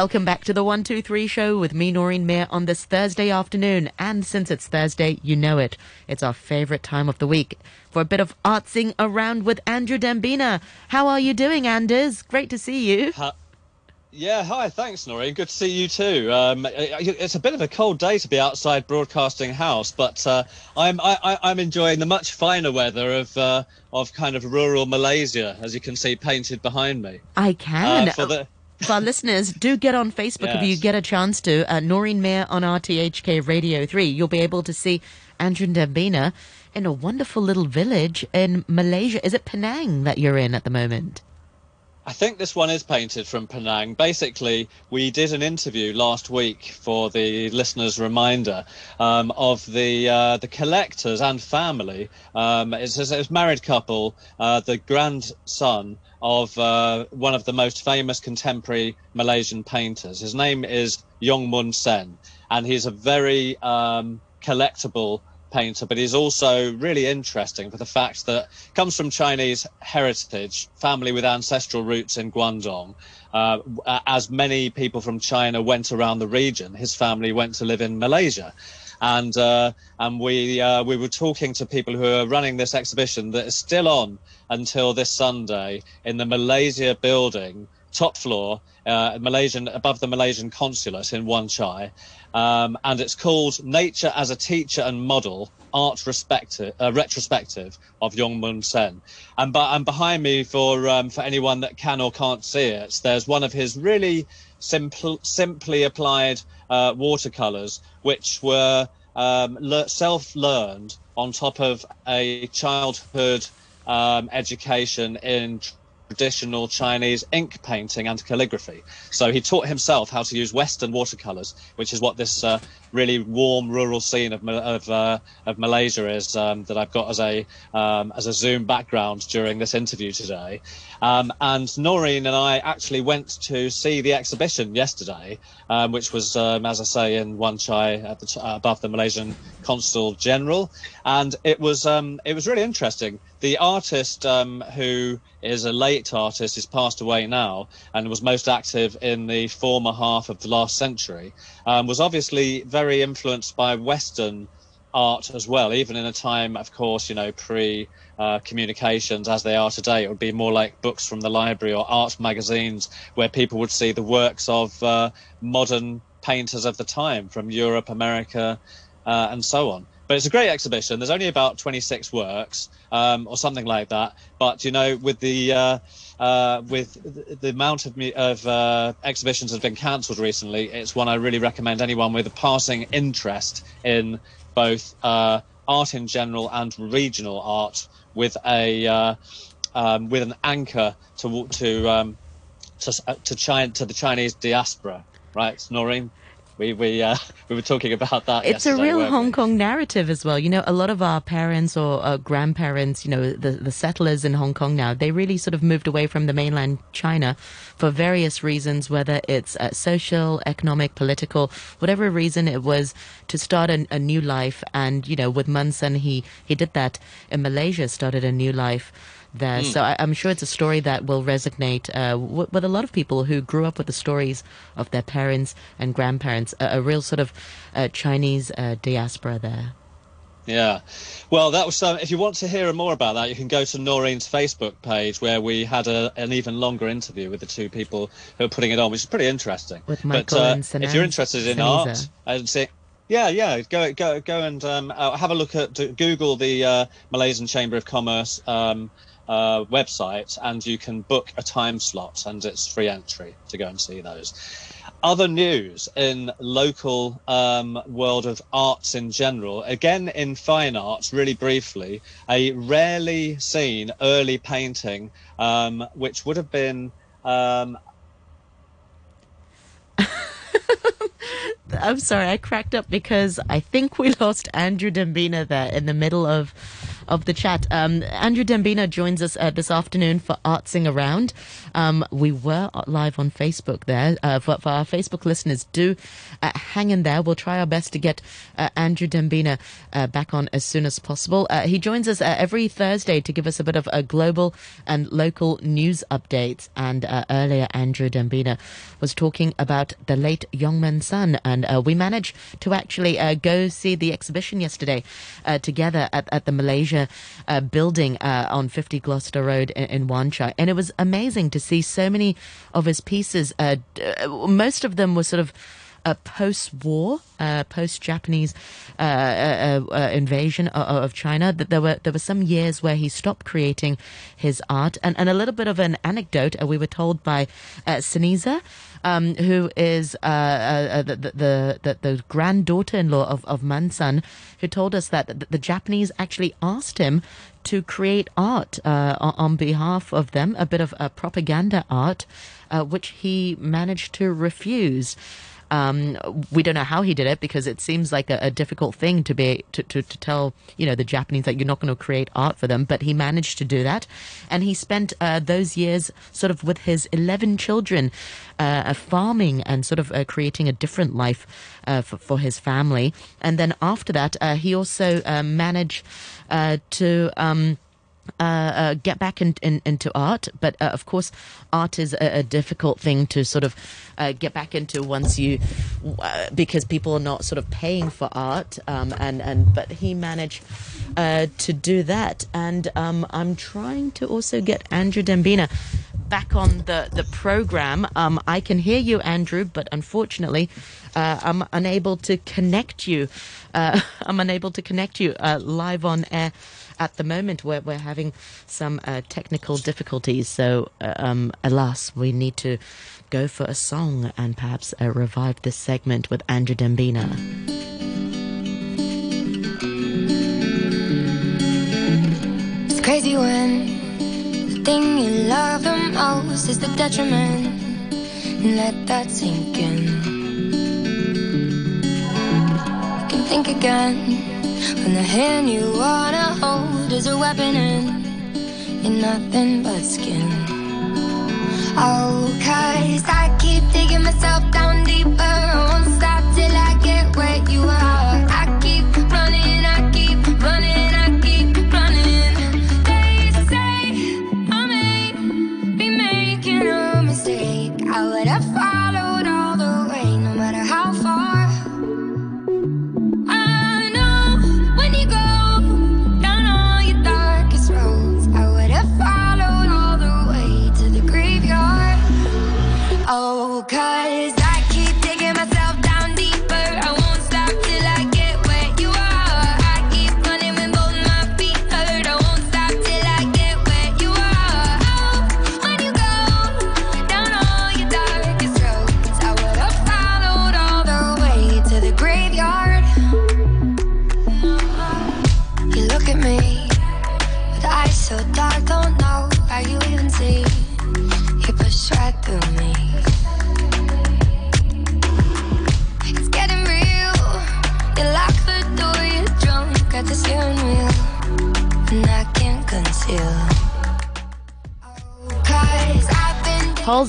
Welcome back to the 123 show with me, Noreen Mir, on this Thursday afternoon. And since it's Thursday, you know it. It's our favorite time of the week for a bit of artsing around with Andrew Dembina. How are you doing, Anders? Great to see you. Yeah, hi, thanks, Noreen. Good to see you too. Um, it's a bit of a cold day to be outside Broadcasting House, but uh, I'm I, am enjoying the much finer weather of uh, of kind of rural Malaysia, as you can see painted behind me. I can. Uh, for our listeners, do get on Facebook yes. if you get a chance to. Uh, Noreen Mir on RTHK Radio 3. You'll be able to see Andrew Dembina in a wonderful little village in Malaysia. Is it Penang that you're in at the moment? I think this one is painted from Penang. Basically, we did an interview last week for the listeners' reminder um, of the uh, the collectors and family. Um, it's, it's, a married couple, uh, the grandson of uh, one of the most famous contemporary Malaysian painters. His name is Yong Mun Sen, and he's a very um, collectible painter, but he's also really interesting for the fact that comes from Chinese heritage, family with ancestral roots in Guangdong. Uh, as many people from China went around the region, his family went to live in Malaysia. And uh, and we uh, we were talking to people who are running this exhibition that is still on until this Sunday in the Malaysia building, top floor, uh, Malaysian above the Malaysian consulate in Wan Chai, um, and it's called Nature as a Teacher and Model Art Respective, uh, Retrospective of Yong Mun Sen. And, and behind me, for um, for anyone that can or can't see it, there's one of his really simple, simply applied uh, watercolors, which were um, le- self-learned on top of a childhood um, education in traditional Chinese ink painting and calligraphy. So he taught himself how to use Western watercolors, which is what this uh, really warm rural scene of of, uh, of Malaysia is um, that I've got as a um, as a Zoom background during this interview today. Um, and Noreen and I actually went to see the exhibition yesterday, um, which was, um, as I say, in Wan Chai at the, above the Malaysian Consul General, and it was um, it was really interesting. The artist who is a late artist, is passed away now, and was most active in the former half of the last century, um, was obviously very influenced by Western art as well, even in a time, of course, you know, pre uh, communications as they are today. It would be more like books from the library or art magazines where people would see the works of uh, modern painters of the time from Europe, America, uh, and so on. But it's a great exhibition. There's only about 26 works um, or something like that. But you know, with the uh, uh, with the amount of, of uh, exhibitions that have been cancelled recently, it's one I really recommend anyone with a passing interest in both uh, art in general and regional art, with a uh, um, with an anchor to to um, to uh, to, China, to the Chinese diaspora. Right, Noreen we we uh, we were talking about that. It's a real Hong we? Kong narrative as well. You know, a lot of our parents or uh, grandparents, you know, the the settlers in Hong Kong now, they really sort of moved away from the mainland China for various reasons, whether it's uh, social, economic, political, whatever reason it was, to start a, a new life. And you know, with Mun Sen, he he did that in Malaysia, started a new life there. Mm. So I, am sure it's a story that will resonate uh, w- with a lot of people who grew up with the stories of their parents and grandparents. A, a real sort of uh, Chinese uh, diaspora there. Yeah, well, that was. Um, if you want to hear more about that, you can go to Noreen's Facebook page where we had a, an even longer interview with the two people who are putting it on, which is pretty interesting. With Michael but, uh, and Sinan, If you're interested in art and see, yeah, yeah, go go go and um, uh, have a look at Google the uh, Malaysian Chamber of Commerce um, uh, website and you can book a time slot and it's free entry to go and see those. Other news in local um, world of arts in general, again in fine arts, really briefly, a rarely seen early painting, um, which would have been. Um... I'm sorry, I cracked up because I think we lost Andrew Dembina there in the middle of of the chat. Um, Andrew Dembina joins us uh, this afternoon for Artsing Around. Um, we were live on Facebook there. Uh, for, for, our Facebook listeners, do uh, hang in there. We'll try our best to get uh, Andrew Dembina uh, back on as soon as possible. Uh, he joins us every Thursday to give us a bit of a global and local news updates. And earlier, Andrew Dembina was talking about the late Yong Mun Sen, and we managed to actually go see the exhibition yesterday together at, at the Malaysia building on 50 Gloucester Road in, in Wan Chai, and it was amazing to see so many of his pieces. Uh, uh, most of them were sort of uh, post-war, uh, post-Japanese uh, uh, uh invasion of, of, China. That there were there were some years where he stopped creating his art, and, and a little bit of an anecdote we were told by uh, um, who is the, the, the the granddaughter-in-law of of Mun Sen, who told us that the Japanese actually asked him to create art on behalf of them, a bit of a propaganda art, which he managed to refuse. Um, we don't know how he did it because it seems like a, a difficult thing to be to, to, to, tell you know the Japanese that you're not going to create art for them. But he managed to do that, and he spent uh, those years sort of with his 11 children, uh, farming and sort of uh, creating a different life uh, for, for, his family. And then after that, uh, he also uh, managed to. Um, uh, uh, get back in, in, into art, but uh, of course, art is a, a, difficult thing to sort of uh, get back into once you, uh, because people are not sort of paying for art, um, and and but he managed to do that, and um, I'm trying to also get Andrew Dembina back on the the program. Um, I can hear you, Andrew, but unfortunately, I'm unable to connect you. I'm unable to connect you live on air at the moment we're, we're having some uh, technical difficulties. So, uh, um, alas, we need to go for a song and perhaps uh, revive this segment with Andrew Dembina. It's crazy when the thing you love the most is the detriment. Let that sink in. You can think again when the hand you wanna hold is a weapon and you're nothing but skin. Oh, cause I keep digging myself down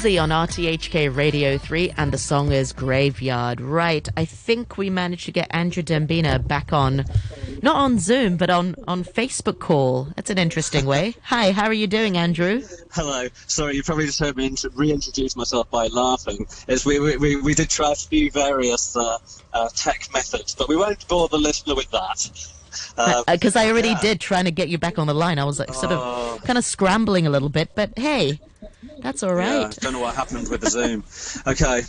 Halsey on RTHK Radio 3, and the song is Graveyard. Right, I think we managed to get Andrew Dembina back on, not on Zoom, but on, on Facebook call. That's an interesting way. Hi, how are you doing, Andrew? Hello. Sorry, you probably just heard me reintroduce myself by laughing. As we, we, we did try a few various uh, uh, tech methods, but we won't bore the listener with that. Because Um, I already yeah. did trying to get you back on the line. I was like, sort Oh. of kind of scrambling a little bit, but hey, that's all right. Yeah, right. don't know what happened with the Zoom. Okay.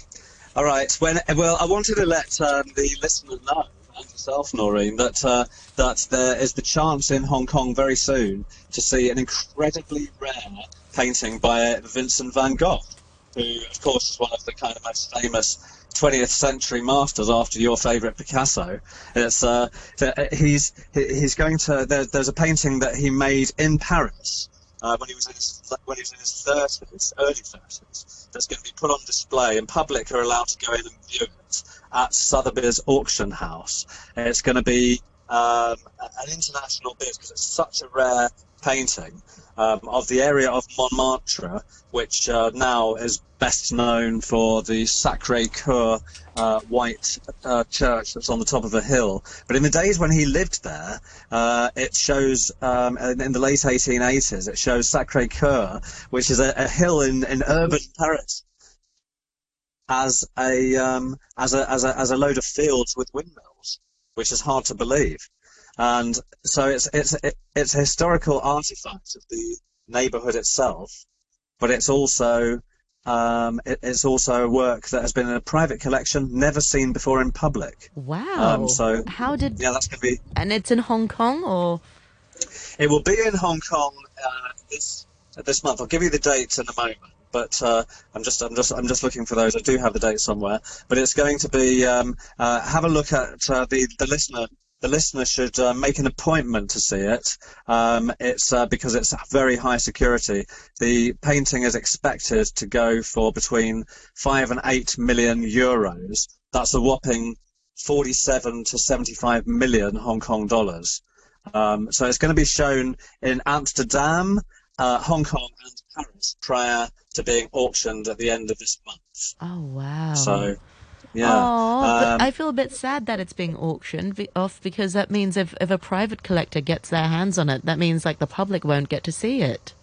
All right. When well, I wanted to let um, the listener know and yourself, Noreen, that uh, that there is the chance in Hong Kong very soon to see an incredibly rare painting by Vincent van Gogh, who, of course, is one of the kind of most famous 20th century masters after your favourite Picasso. It's uh, he's he's going to there, there's a painting that he made in Paris uh, when he was in his when he was in his thirties, early thirties. That's going to be put on display, and public are allowed to go in and view it at Sotheby's auction house. It's going to be um, an international bid because it's such a rare painting um, of the area of Montmartre, which uh, now is best known for the Sacre Coeur uh, white uh, church that's on the top of a hill. But in the days when he lived there, uh, it shows um, in the late 1880s, it shows Sacre Coeur, which is a, a hill in, in urban Paris. As a, um, as a as a as a load of fields with windmills, which is hard to believe and so it's it's it's a historical artifact of the neighbourhood itself, but it's also um, it, it's also a work that has been in a private collection, never seen before in public. Wow! Um, so how did yeah, that's to be and it's in Hong Kong or it will be in Hong Kong uh, this this month. I'll give you the dates in a moment but uh, I'm just I'm just I'm just looking for those. I do have the date somewhere, but it's going to be. Um, uh, have a look at uh, the the listener the listener should uh, make an appointment to see it. Um, it's uh, because it's very high security. The painting is expected to go for between five and eight million euros. That's a whopping 47 to 75 million Hong Kong dollars. Um, so it's going to be shown in Amsterdam, uh, Hong Kong, and Paris prior to being auctioned at the end of this month. Oh wow! So yeah. Oh, um, I feel a bit sad that it's being auctioned off because that means if, if a private collector gets their hands on it, that means like the public won't get to see it.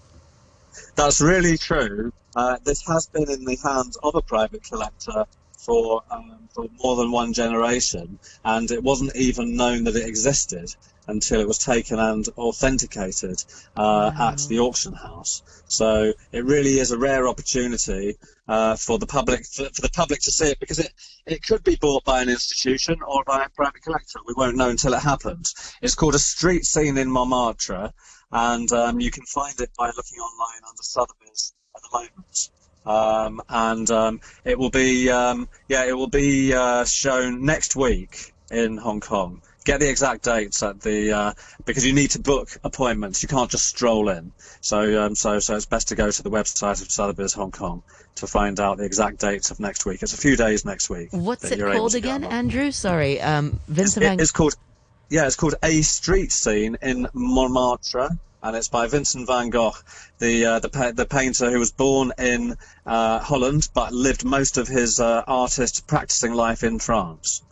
That's really true. Uh, this has been in the hands of a private collector for um, for more than one generation, and it wasn't even known that it existed until it was taken and authenticated uh, wow. at the auction house. So it really is a rare opportunity uh, for the public for, for, the public to see it because it, it could be bought by an institution or by a private collector. We won't know until it happens. It's called a street scene in Montmartre, and um, you can find it by looking online under Sotheby's at the moment. Um, and um, it will be um, yeah it will be uh, shown next week in Hong Kong get the exact dates at the uh, because you need to book appointments. You can't just stroll in. So um, so so it's best to go to the website of Sotheby's Hong Kong to find out the exact dates of next week. It's a few days next week. What's it called again, Andrew? Sorry, um, Vincent. It's, it's called yeah, it's called A Street Scene in Montmartre and it's by Vincent van Gogh, the uh, the, the painter who was born in uh, Holland but lived most of his uh, artist practicing life in France.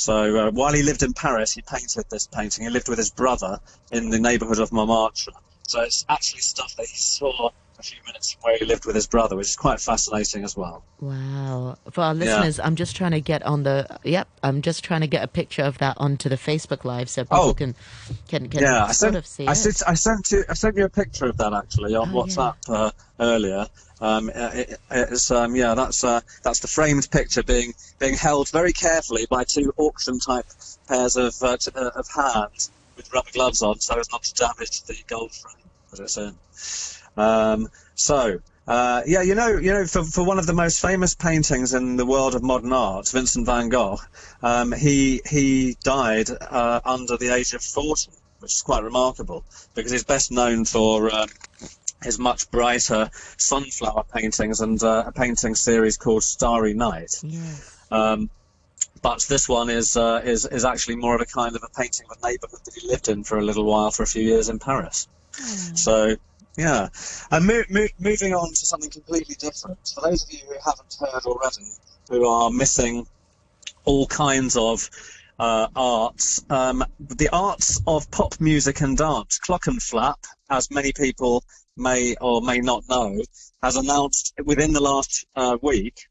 So uh, while he lived in Paris, he painted this painting. He lived with his brother in the neighbourhood of Montmartre. So it's actually stuff that he saw a few minutes from where he lived with his brother, which is quite fascinating as well. Wow. For our listeners, yeah. I'm just trying to get on the yep, I'm just trying to get a picture of that onto the Facebook live so people oh. can can, can yeah, sort sent, of see I it. Sent, I sent you I sent you a picture of that actually on oh, WhatsApp yeah. uh, earlier. Um, it, it's um, yeah, that's uh, that's the framed picture being being held very carefully by two auction type pairs of uh, t- uh, of hands with rubber gloves on, so as not to damage the gold frame that it's in. Um, so. Uh, yeah, you know, you know, for, for one of the most famous paintings in the world of modern art, Vincent van Gogh, um, he he died uh, under the age of forty, which is quite remarkable because he's best known for um, his much brighter sunflower paintings and uh, a painting series called Starry Night. Yes. Um, but this one is uh, is is actually more of a kind of a painting of a neighbourhood that he lived in for a little while, for a few years in Paris. Mm. So yeah, and mo- mo- moving on to something completely different. For those of you who haven't heard already, who are missing all kinds of uh, arts, um, the arts of pop music and dance, Flap, as many people may or may not know, has announced within the last uh, week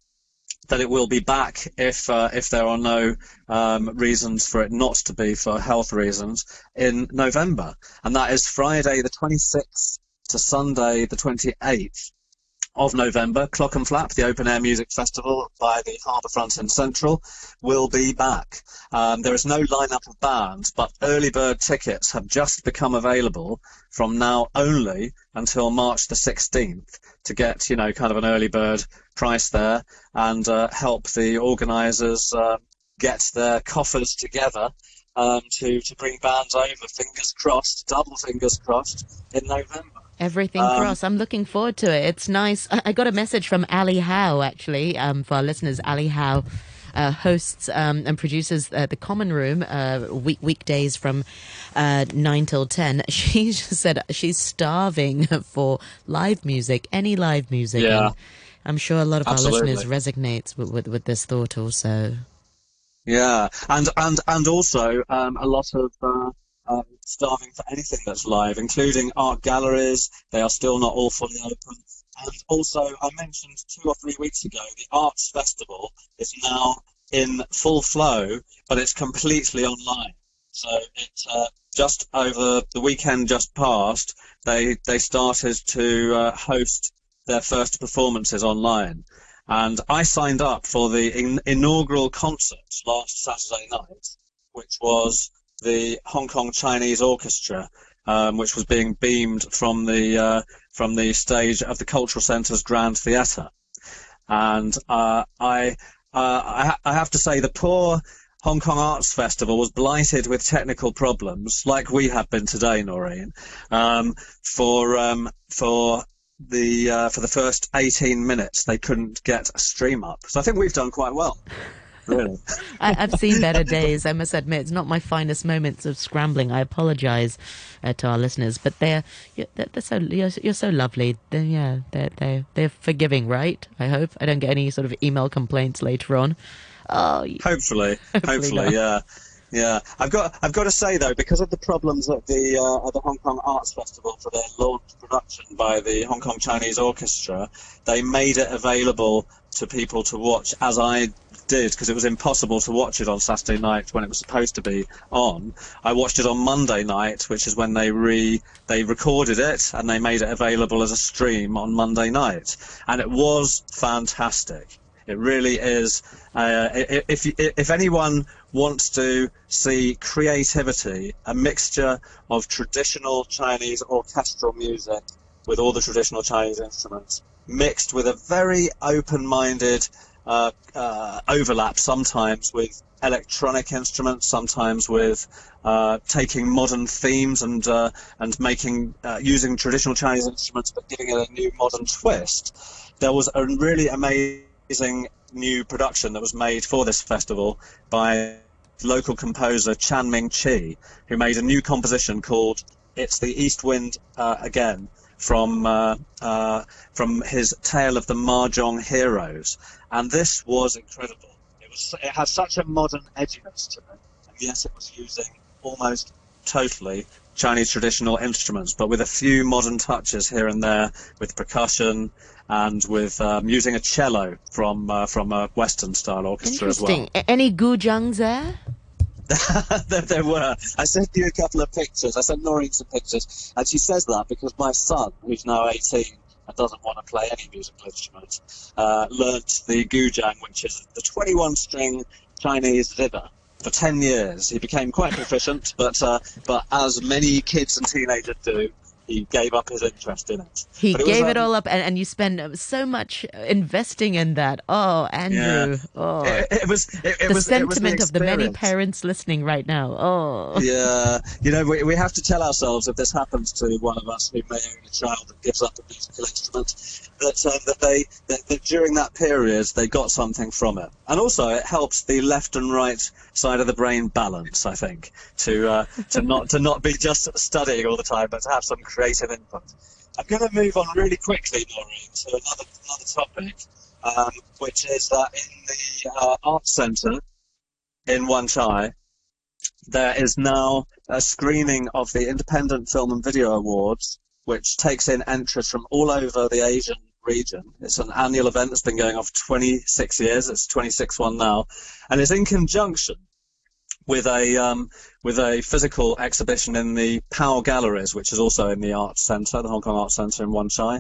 that it will be back if uh, if there are no um, reasons for it not to be for health reasons in November, and that is Friday the 26th to Sunday the 28th of November, Clockenflap, the open air music festival by the Harbourfront and Central, will be back. Um, there is no lineup of bands, but early bird tickets have just become available from now only until March the 16th to get, you know, kind of an early bird price there and uh, help the organisers uh, get their coffers together um, to, to bring bands over. Fingers crossed, double fingers crossed, in November. Everything um, cross. I'm looking forward to it. It's nice. I got a message from Ali Howe, actually, um, for our listeners. Ali Howe uh, hosts um, and produces uh, the Common Room uh, week weekdays from uh, nine till ten. She said she's starving for live music, any live music. Yeah. And I'm sure a lot of Absolutely. our listeners resonates with, with, with this thought also. Yeah, and and and also um, a lot of uh, um, starving for anything that's live, including art galleries. They are still not all fully open. And also, I mentioned two or three weeks ago, the Arts Festival is now in full flow, but it's completely online. So it's uh, just over the weekend just passed. they they started to uh, host their first performances online. And I signed up for the in- inaugural concert last Saturday night, which was the Hong Kong Chinese Orchestra, um, which was being beamed from the uh, from the stage of the Cultural Centre's Grand Theatre. And uh, I, uh, I I have to say the poor Hong Kong Arts Festival was blighted with technical problems, like we have been today, Noreen, um, for um, for the uh, for the first 18 minutes they couldn't get a stream up. So I think we've done quite well. Really. I, I've seen better days. I must admit, it's not my finest moments of scrambling. I apologise uh, to our listeners, but they're you're, they're, they're so you're, you're so lovely. They're, yeah, they're they they're forgiving, right? I hope I don't get any sort of email complaints later on. Oh, y- Hopefully, hopefully, yeah, yeah. I've got, I've got to say though, because of the problems at the uh, at the Hong Kong Arts Festival for their launch production by the Hong Kong Chinese Orchestra, they made it available to people to watch as I did because it was impossible to watch it on Saturday night when it was supposed to be on. I watched it on Monday night, which is when they re they recorded it and they made it available as a stream on Monday night, and it was fantastic. It really is. Uh, if if anyone wants to see creativity, a mixture of traditional Chinese orchestral music with all the traditional Chinese instruments, mixed with a very open-minded uh, uh, overlap sometimes with electronic instruments, sometimes with uh, taking modern themes and uh, and making uh, using traditional Chinese instruments but giving it a new modern twist. There was a really amazing new production that was made for this festival by local composer Chan Ming Chi, who made a new composition called "It's the East Wind uh, Again." From uh, uh, from his tale of the Mahjong heroes, and this was incredible. It was it has such a modern edginess to it, and yes, it was using almost totally Chinese traditional instruments, but with a few modern touches here and there, with percussion and with um, using a cello from uh, from a Western style orchestra as well. interesting. Any guzhengs there? there, there were. I sent you a couple of pictures. I sent Noreen some pictures, and she says that because my son, who's now 18 and doesn't want to play any musical instrument, uh, learnt the guzheng, which is the 21-string Chinese zither. For 10 years, he became quite proficient, but uh, but as many kids and teenagers do, he gave up his interest in it. He But gave was, it um, all up, and, and you spend uh, so much investing in that. Oh, Andrew. Oh, It, it was. It, it the was, it sentiment of the many parents listening right now. Oh, Yeah, you know, we, we have to tell ourselves if this happens to one of us who may own a child that gives up a musical instrument, that um, that they that, that during that period they got something from it, and also it helps the left and right side of the brain balance. I think to uh, to not to not be just studying all the time, but to have some creative input. I'm going to move on really quickly, Noreen, to another another topic, um, which is that in the uh, Arts Centre in Wan Chai, there is now a screening of the Independent Film and Video Awards, which takes in entries from all over the Asian region. It's an annual event that's been going on for 26 years. It's 26 one now, and it's in conjunction with a um, with a physical exhibition in the Pao Galleries, which is also in the Arts Centre, the Hong Kong Arts Centre in Wan Chai.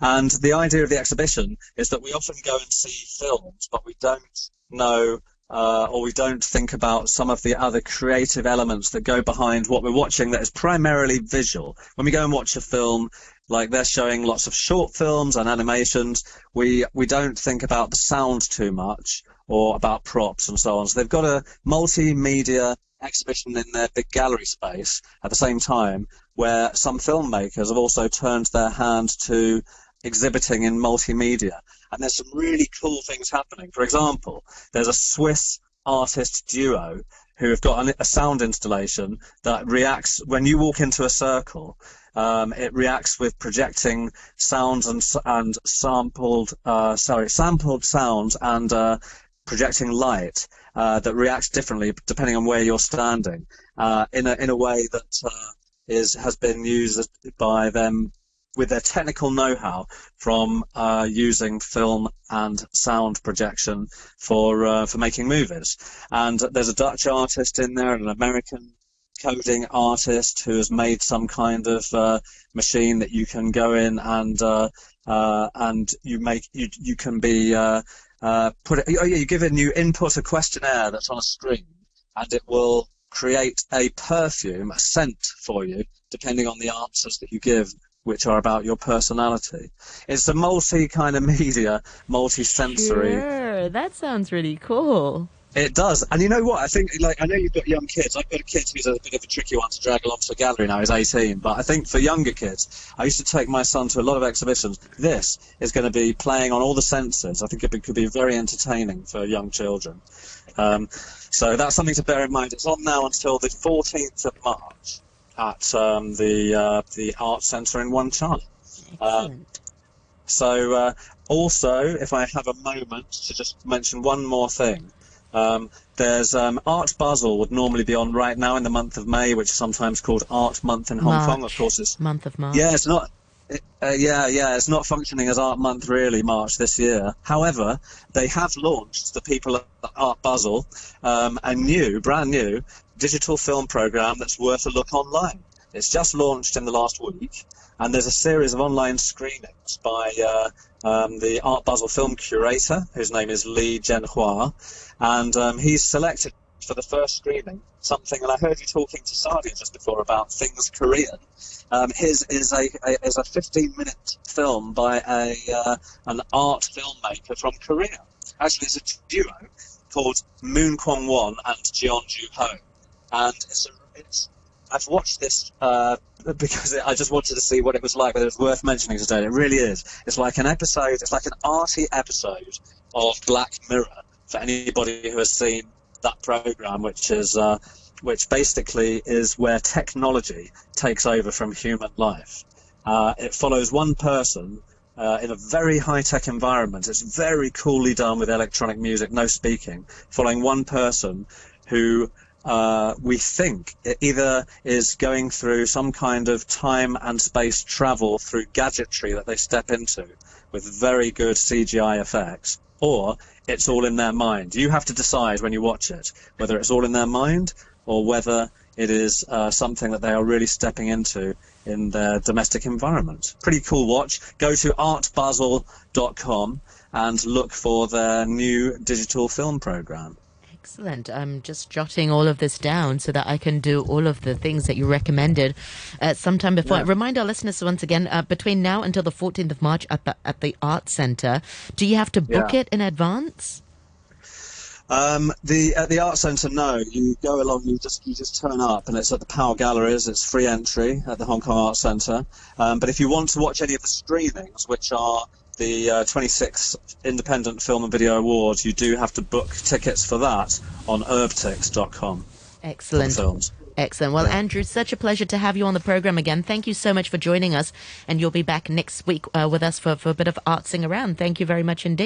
And the idea of the exhibition is that we often go and see films, but we don't know uh, or we don't think about some of the other creative elements that go behind what we're watching that is primarily visual. When we go and watch a film, like they're showing lots of short films and animations, we, we don't think about the sound too much or about props and so on. So they've got a multimedia exhibition in their big gallery space at the same time where some filmmakers have also turned their hand to exhibiting in multimedia. and there's some really cool things happening. For example, there's a Swiss artist duo who have got a sound installation that reacts when you walk into a circle. Um, it reacts with projecting sounds and, and sampled, uh, sorry, sampled sounds and uh, projecting light uh, that reacts differently depending on where you're standing uh, in a in a way that uh, is has been used by them with their technical know-how from uh, using film and sound projection for uh, for making movies. And there's a Dutch artist in there and an American coding artist who has made some kind of uh, machine that you can go in and uh, uh, and you make you you can be uh, put it, oh yeah you give it you input a questionnaire that's on a screen and it will create a perfume a scent for you depending on the answers that you give which are about your personality. It's a multi kind of media, multi-sensory. Sure, that sounds really cool. It does, and you know what? I think, like, I know you've got young kids. I've got a kid who's a bit of a tricky one to drag along to a gallery now. He's 18, but I think for younger kids, I used to take my son to a lot of exhibitions. This is going to be playing on all the senses. I think it could be very entertaining for young children. Um, so that's something to bear in mind. It's on now until the 14th of March at um, the uh, the art centre in Wan Chai. Uh, so uh, also, if I have a moment to just mention one more thing, um, there's um, Art Basel would normally be on right now in the month of May, which is sometimes called Art Month in Hong March. Kong. Of course, it's month of March. Yeah, it's not. Uh, yeah, yeah, it's not functioning as Art Month really, March this year. However, they have launched the people at Art Basel um, a new, brand new digital film program that's worth a look online. It's just launched in the last week, and there's a series of online screenings by uh, um, the Art Basel film curator, whose name is Li Zhenhua, and um, he's selected for the first screening something, and I heard you talking to Sadia just before about things Korean. Um, his is a, a, is a 15 minute film by a uh, an art filmmaker from Korea. Actually, it's a duo called Moon Kyungwon and Jeon Joonho, and it's a, it's I've watched this uh, because I just wanted to see what it was like, whether it was worth mentioning today. It really is. It's like an episode. It's like an arty episode of Black Mirror for anybody who has seen that program, which is uh, which basically is where technology takes over from human life. Uh, it follows one person uh, in a very high-tech environment. It's very coolly done with electronic music, no speaking, following one person who uh, we think it either is going through some kind of time and space travel through gadgetry that they step into with very good CGI effects, or it's all in their mind. You have to decide when you watch it whether it's all in their mind or whether it is uh, something that they are really stepping into in their domestic environment. Pretty cool watch. Go to artbasel.com and look for their new digital film program. Excellent. I'm just jotting all of this down so that I can do all of the things that you recommended uh, sometime before. Yeah. Remind our listeners once again uh, between now until the 14th of March at the at the Art Centre. Do you have to book yeah. it in advance? Um, the at the art centre, no. You go along, you just you just turn up, and it's at the Pao Galleries. It's free entry at the Hong Kong Art Centre. Um, but if you want to watch any of the screenings, which are the uh, 26th Independent Film and Video Awards, you do have to book tickets for that on urbtix.com. Excellent. films. Excellent. Well, yeah. Andrew, such a pleasure to have you on the program again. Thank you so much for joining us, and you'll be back next week uh, with us for, for a bit of artsing around. Thank you very much indeed.